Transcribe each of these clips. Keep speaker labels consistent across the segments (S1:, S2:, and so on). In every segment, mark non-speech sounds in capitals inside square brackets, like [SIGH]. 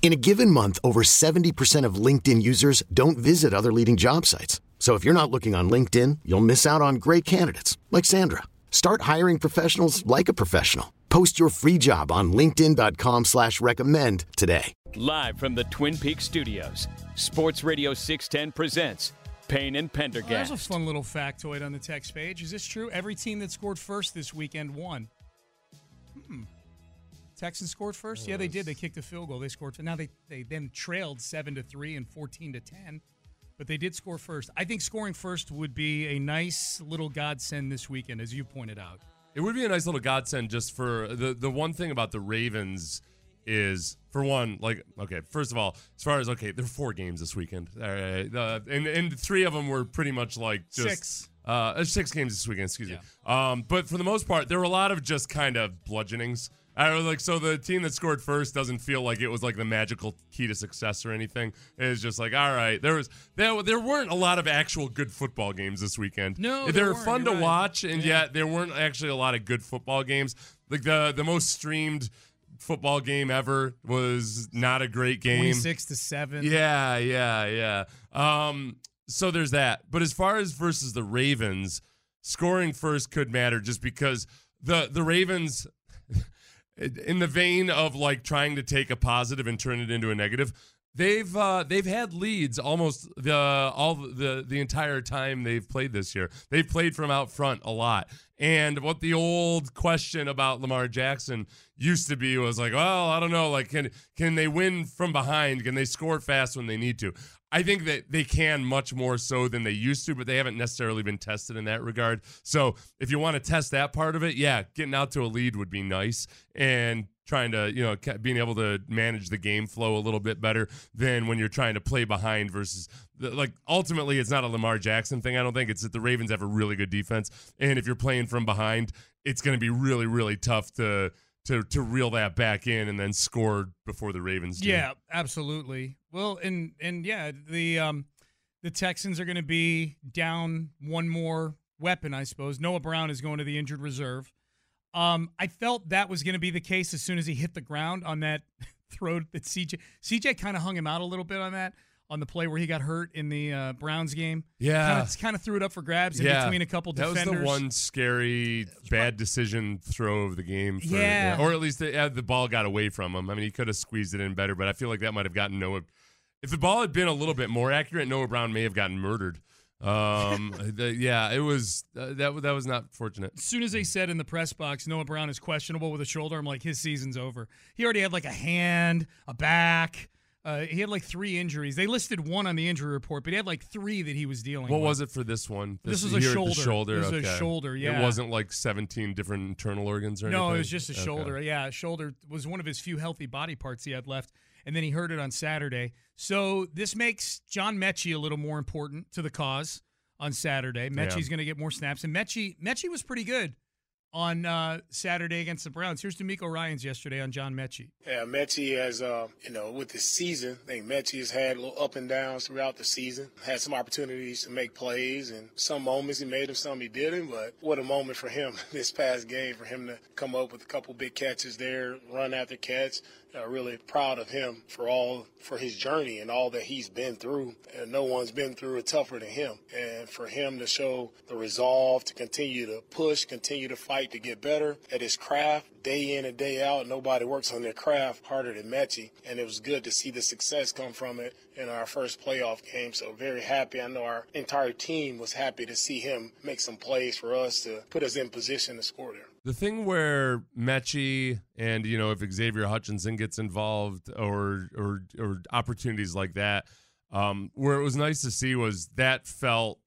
S1: In a given month, over 70% of LinkedIn users don't visit other leading job sites. So if you're not looking on LinkedIn, you'll miss out on great candidates like Sandra. Start hiring professionals like a professional. Post your free job on LinkedIn.com slash recommend today.
S2: Live from the Twin Peaks studios, Sports Radio 610 presents Payne and Pendergast.
S3: there's a fun little factoid on the text page. Is this true? Every team that scored first this weekend won. Hmm. Texans scored first. Yeah, they did. They kicked a field goal. They scored. Now they they then trailed seven to three and fourteen to ten, but they did score first. I think scoring first would be a nice little godsend this weekend, as you pointed out.
S4: It would be a nice little godsend just for the the one thing about the Ravens is for one like okay first of all as far as okay there are four games this weekend all right uh, and and three of them were pretty much like just
S3: Six.
S4: uh six games this weekend excuse me um but for the most part there were a lot of just kind of bludgeonings I was like so the team that scored first doesn't feel like it was like the magical key to success or anything it's just like all right there was there, there weren't a lot of actual good football games this weekend
S3: No,
S4: they were fun to
S3: right.
S4: watch and
S3: Yeah.
S4: yet there weren't actually a lot of good football games. Like the the most streamed football game ever was not a great game.
S3: Six to seven.
S4: Yeah, yeah, yeah. Um, so there's that. But as far as versus the Ravens, scoring first could matter just because the the Ravens in the vein of like trying to take a positive and turn it into a negative they've uh, they've had leads almost the all the the entire time they've played this year. They've played from out front a lot. And what the old question about Lamar Jackson used to be was like well I don't know like can can they win from behind can they score fast when they need to I think that they can much more so than they used to, but they haven't necessarily been tested in that regard. So if you want to test that part of it, yeah, getting out to a lead would be nice and trying to, you know, being able to manage the game flow a little bit better than when you're trying to play behind versus like ultimately it's not a Lamar Jackson thing. I don't think it's that the Ravens have a really good defense. And if you're playing from behind, it's going to be really, really tough to, to, to reel that back in and then score before the Ravens.
S3: Yeah, absolutely. Well, and and yeah, the um the Texans are going to be down one more weapon, I suppose. Noah Brown is going to the injured reserve. Um, I felt that was going to be the case as soon as he hit the ground on that [LAUGHS] throw that CJ CJ kind of hung him out a little bit on that on the play where he got hurt in the uh, Browns game.
S4: Yeah.
S3: kind of threw it up for grabs in between a couple
S4: that
S3: defenders.
S4: was the one scary bad decision throw of the game. For,
S3: Yeah.
S4: or at least the, uh, the ball got away from him. I mean, he could have squeezed it in better, but I feel like that might have gotten Noah. If the ball had been a little bit more accurate, Noah Brown may have gotten murdered. Um, [LAUGHS] the- yeah, it was uh, that. That was not fortunate.
S3: As soon as they said in the press box Noah Brown is questionable with a shoulder, I'm like, his season's over. He already had like a hand, a back. Uh, he had like three injuries. They listed one on the injury report, but he had like three that he was dealing
S4: What
S3: with.
S4: was it for this one?
S3: This was a shoulder.
S4: The shoulder.
S3: This was a shoulder, yeah.
S4: It wasn't like 17 different internal organs or anything.
S3: No, it was just a
S4: Okay.
S3: shoulder. Yeah, shoulder was one of his few healthy body parts he had left, and then he hurt it on Saturday. So this makes John Metchie a little more important to the cause on Saturday. Metchie's going to get more snaps, and Metchie Metchie was pretty good on uh, Saturday against the Browns. Here's DeMeco Ryans yesterday on John Metchie.
S5: Yeah, Metchie has, uh, you know, with the season, I think Metchie has had little up and downs throughout the season. Had some opportunities to make plays, and some moments he made them, some he didn't. But what a moment for him [LAUGHS] this past game, for him to come up with a couple big catches there, run after catch. Uh, really proud of him for all for his journey and all that he's been through. And no one's been through it tougher than him. And for him to show the resolve to continue to push, continue to fight to get better at his craft day in and day out. Nobody works on their craft harder than Metchie. And it was good to see the success come from it in our first playoff game. So very happy. I know our entire team was happy to see him make some plays for us to put us in position to score there.
S4: The thing where Metchie and you know if Xavier Hutchinson gets involved or or or opportunities like that, um, where it was nice to see was that felt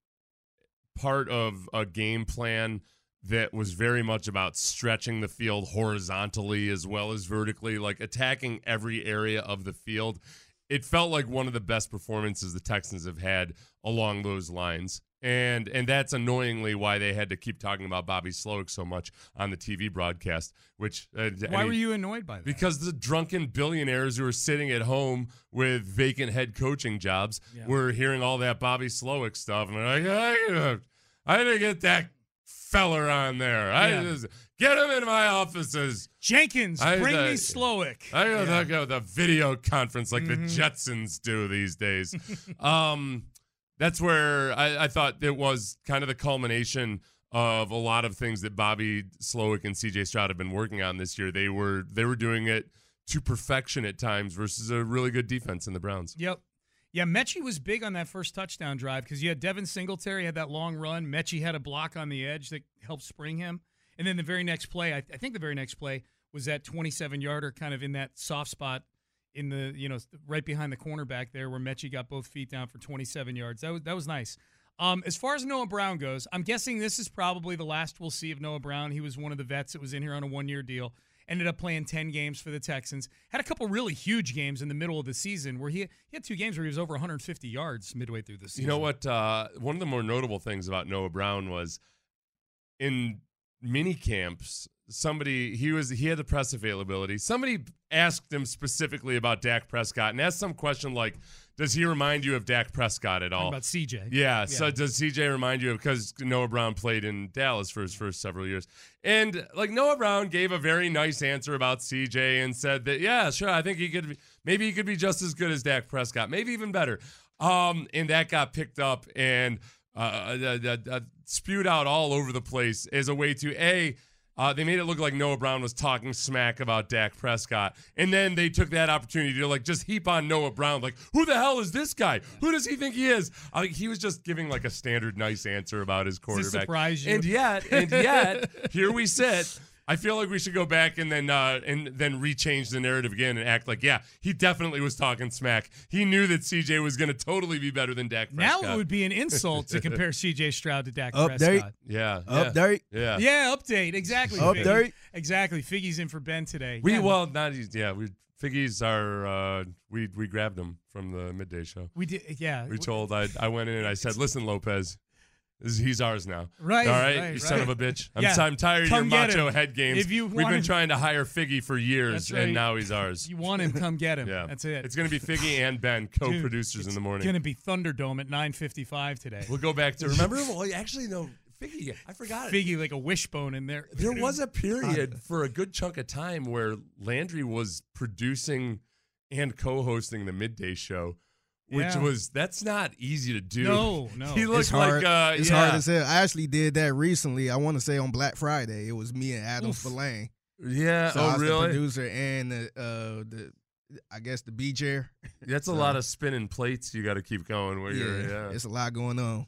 S4: part of a game plan that was very much about stretching the field horizontally as well as vertically, like attacking every area of the field. It felt like one of the best performances the Texans have had along those lines. And and that's annoyingly why they had to keep talking about Bobby Slowik so much on the TV broadcast. Which uh,
S3: Why were you annoyed by that?
S4: because the drunken billionaires who are sitting at home with vacant head coaching jobs
S3: Yeah.
S4: were hearing all that Bobby Slowik stuff, and they're like, I, I didn't get that feller on there. I
S3: Yeah.
S4: just get him in my offices.
S3: Jenkins,
S4: I-
S3: bring
S4: uh,
S3: me Slowik.
S4: I gotta
S3: Yeah.
S4: about the video conference like
S3: Mhm.
S4: the Jetsons do these days. [LAUGHS] um, that's where I, I thought it was kind of the culmination of a lot of things that Bobby Slowik and CJ Stroud have been working on this year. They were they were doing it to perfection at times versus a really good defense in the Browns.
S3: Yep. Yeah, Metchie was big on that first touchdown drive because you had Devin Singletary had that long run. Metchie had a block on the edge that helped spring him. And then the very next play, I, I think the very next play was that 27 yarder kind of in that soft spot in the, you know, right behind the cornerback there where Metchie got both feet down for 27 yards. That was, that was nice. Um, as far as Noah Brown goes, I'm guessing this is probably the last we'll see of Noah Brown. He was one of the vets that was in here on a one year deal. Ended up playing 10 games for the Texans. Had a couple really huge games in the middle of the season where he, he had two games where he was over 150 yards midway through the season.
S4: You know what? Uh, one of the more notable things about Noah Brown was in mini camps. Somebody he was he had the press availability. Somebody asked him specifically about Dak Prescott and asked some question like, "Does he remind you of Dak Prescott at all?"
S3: about CJ.
S4: Yeah, So does CJ remind you of because Noah Brown played in Dallas for his first several years, and like Noah Brown gave a very nice answer about CJ and said that yeah, sure, I think he could be, maybe he could be just as good as Dak Prescott, maybe even better. Um, and that got picked up and uh, uh, uh, uh, spewed out all over the place as a way to a. Uh, they made it look like Noah Brown was talking smack about Dak Prescott, and then they took that opportunity to like just heap on Noah Brown, like, "Who the hell is this guy? Who does he think he is?" I he was just giving like a standard nice answer about his quarterback.
S3: surprise you?
S4: And yet, and yet, [LAUGHS] here we sit. I feel like we should go back and then uh, and then rechange the narrative again and act like, yeah, he definitely was talking smack. He knew that CJ was going to totally be better than Dak
S3: now it would be an insult to compare [LAUGHS] CJ Stroud to Dak
S6: Update.
S3: Prescott.
S4: yeah,
S6: Update.
S4: yeah, yeah.
S3: Yeah, update. Exactly.
S6: Update.
S3: Figgy. Exactly. Figgy's in for Ben today.
S4: We
S3: yeah,
S4: well not yeah we Figgies are uh, we we grabbed him from the midday show.
S3: we did. Yeah.
S4: We told I I went in and I said, listen, Lopez. He's ours now.
S3: Right,
S4: All right.
S3: right,
S4: you son
S3: right.
S4: of a bitch. I'm,
S3: Yeah.
S4: ti- I'm tired of your macho
S3: him.
S4: head games.
S3: If you
S4: We've been
S3: him-
S4: trying to hire Figgy for years,
S3: right.
S4: and now he's ours.
S3: You want him? Come get him.
S4: Yeah.
S3: That's it.
S4: It's going to be Figgy [LAUGHS] and Ben, co producers in the morning.
S3: It's going to be Thunderdome at 9:55 today.
S4: We'll go back to remember. [LAUGHS] Well, actually, no, Figgy. I forgot.
S3: Figgy like a wishbone in there.
S4: There was a [LAUGHS] period for a good chunk of time where Landry was producing and co-hosting the midday show, which
S3: Yeah.
S4: was that's not easy to do.
S3: No, [LAUGHS] no.
S4: He looked
S6: It's hard.
S4: like uh,
S6: it's
S4: yeah,
S6: hard as hell. I actually did that recently. I want to say on Black Friday. It was me and Adam
S3: Oof.
S6: Spolane.
S4: Yeah.
S6: So I
S4: oh,
S6: was the
S4: really?
S6: producer and the uh the I guess the B chair.
S4: That's a lot of spinning plates. You got to keep going. Where you're, yeah.
S6: it's a lot going on.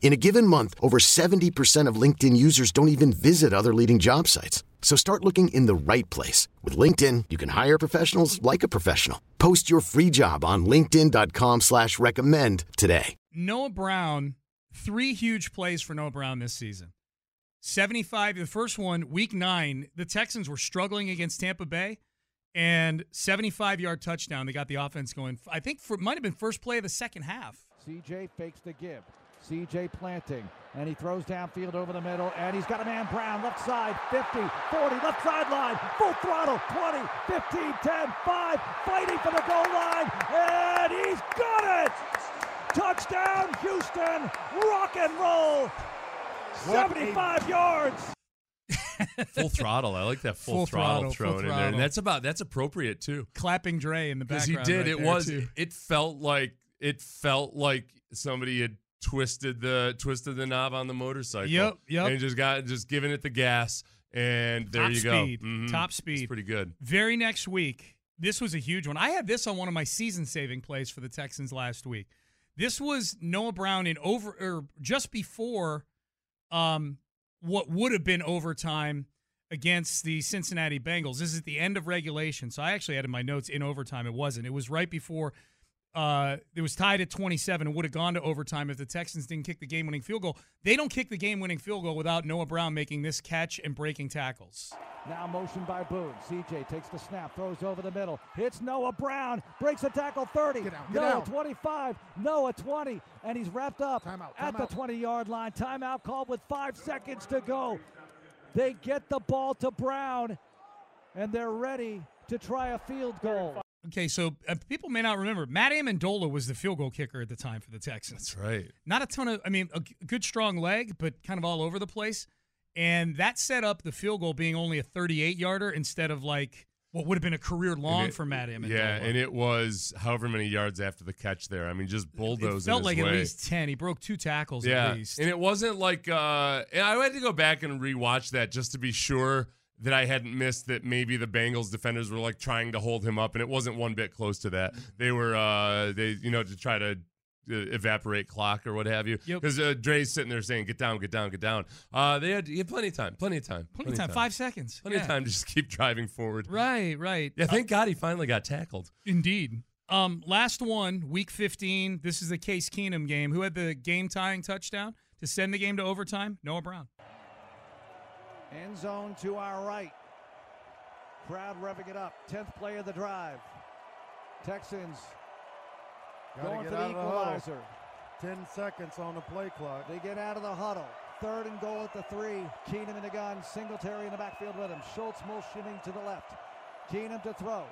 S1: In a given month, over 70% of LinkedIn users don't even visit other leading job sites. So start looking in the right place. With LinkedIn, you can hire professionals like a professional. Post your free job on linkedin.com slash recommend today.
S3: Noah Brown, three huge plays for Noah Brown this season. 75, the first one, week nine, the Texans were struggling against Tampa Bay and 75 yard touchdown. They got the offense going. I think for might have been first play of the second half.
S7: CJ fakes the give. CJ planting, and he throws downfield over the middle, and he's got a man Brown, left side, 50, 40, left sideline, full throttle, 20, 15, 10, 5, fighting for the goal line, and he's got it! Touchdown, Houston, rock and roll, 75 yards. [LAUGHS]
S4: full throttle. I like that full,
S3: Full
S4: throttle,
S3: throttle, full
S4: thrown in there, and that's about that's appropriate too.
S3: Clapping Dre in the background.
S4: Because he did.
S3: right
S4: it was.
S3: too.
S4: It felt like it felt like somebody had twisted the twisted the knob on the motorcycle.
S3: Yep, yep.
S4: And just got just giving it the gas, and there
S3: Top
S4: you
S3: speed,
S4: go. Mhm.
S3: top
S4: It's
S3: speed.
S4: pretty good.
S3: Very next week, this was a huge one. I had this on one of my season saving plays for the Texans last week. This was Noah Brown in over or just before um what would have been overtime against the Cincinnati Bengals. This is at the end of regulation. So I actually had in my notes in overtime. It wasn't. It was right before uh, it was tied at 27 and would have gone to overtime if the Texans didn't kick the game winning field goal. They don't kick the game winning field goal without Noah Brown making this catch and breaking tackles.
S7: Now motion by Boone. CJ takes the snap, throws over the middle, hits Noah Brown, breaks a tackle 30.
S6: Get out, get
S7: Noah
S6: out.
S7: 25, Noah 20, and he's wrapped up
S6: Timeout,
S7: at
S6: timeout.
S7: the 20 yard line. Timeout called with five seconds to go. They get the ball to Brown, and they're ready to try a field goal.
S3: Okay, so uh, people may not remember Matt Amendola was the field goal kicker at the time for the Texans.
S4: That's right.
S3: Not a ton of, I mean, a g- good strong leg, but kind of all over the place. And that set up the field goal being only a 38 yarder instead of like what would have been a career long
S4: it-
S3: for Matt Amendola.
S4: Yeah, and it was however many yards after the catch there. I mean, just
S3: It felt like
S4: way.
S3: at least 10. He broke two tackles
S4: yeah,
S3: at least.
S4: and it wasn't like. uh and I had to go back and rewatch that just to be sure that I hadn't missed that maybe the Bengals defenders were like trying to hold him up, and it wasn't one bit close to that. They were, uh they you know, to try to. uh, Evaporate clock or what have you,
S3: Yep.
S4: because uh, Dre's sitting there saying, "Get down, get down, get down." Uh, they had, he had plenty of time, plenty of time,
S3: Plenty of time, five seconds.
S4: plenty
S3: Yeah.
S4: of time to just [LAUGHS] keep driving forward.
S3: Right, right.
S4: Yeah, thank God he finally got tackled.
S3: Indeed. Um, last one, week 15. This is the Case Keenum game. Who had the game tying touchdown to send the game to overtime? Noah Brown.
S7: End zone to our right. Crowd revving it up. 10th play of the drive. Texans
S8: Gotta
S7: going for the
S8: out of the
S7: equalizer.
S8: 10 seconds on the play clock.
S7: They get out of the huddle. Third and goal at the three. Keenum in the gun. Singletary in the backfield with him. Schultz motioning to the left. Keenum to throw.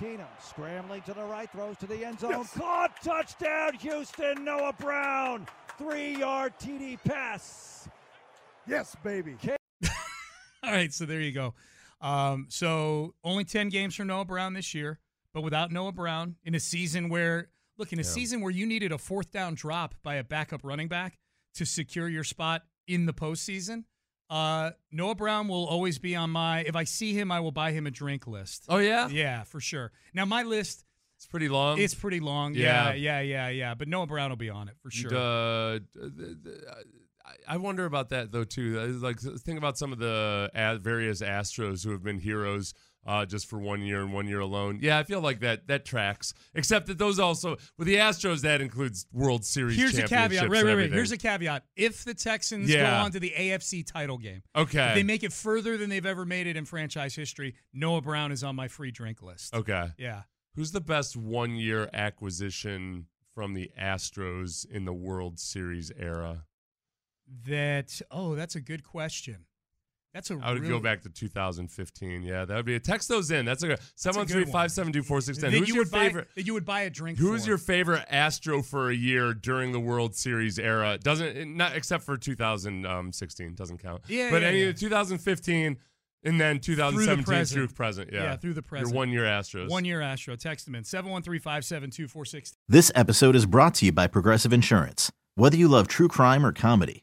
S7: Keenum scrambling to the right. Throws to the end zone. Caught. Touchdown, Houston. Noah Brown. Three yard TD pass.
S8: Yes, baby.
S3: All right, so there you go. Um, so only 10 games for Noah Brown this year, but without Noah Brown in a season where, look, in a season where you needed a fourth down drop by a backup running back to secure your spot in the postseason, uh, Noah Brown will always be on my, if I see him, I will buy him a drink list.
S4: Oh yeah,
S3: Yeah, for sure. Now, my list,
S4: it's pretty long.
S3: it's pretty long.
S4: Yeah.
S3: Yeah, yeah, yeah, yeah. But Noah Brown will be on it for sure.
S4: Uh, I- wonder about that though too. Uh, Like think about some of the various Astros who have been heroes uh, just for one year and one year alone. Yeah, I feel like that that tracks. Except that those also with the Astros that includes World Series.
S3: Here's a caveat. Right, right, right. Here's a caveat. If the Texans go on to the AFC title game,
S4: okay.
S3: If they make it further than they've ever made it in franchise history, Noah Brown is on my free drink list.
S4: okay.
S3: Yeah.
S4: Who's the best one year acquisition from the Astros in the World Series era?
S3: That oh, that's a good question. That's a
S4: I would
S3: really,
S4: go back to 2015. Yeah, that would be a text those in. That's a good seven one three
S3: one.
S4: five seven two four six ten.
S3: that
S4: Who's
S3: you
S4: your
S3: would buy,
S4: favorite?
S3: you would buy a drink
S4: Who's
S3: for.
S4: your favorite Astro for a year during the World Series era? Doesn't not except for 2016 doesn't count.
S3: Yeah,
S4: but
S3: yeah,
S4: any
S3: yeah.
S4: 2015 and then 2017
S3: present.
S4: through present. Yeah,
S3: Yeah, through the present.
S4: Your one year Astros.
S3: one year Astro? Text them in 713-572-46.
S9: This episode is brought to you by Progressive Insurance. Whether you love true crime or comedy,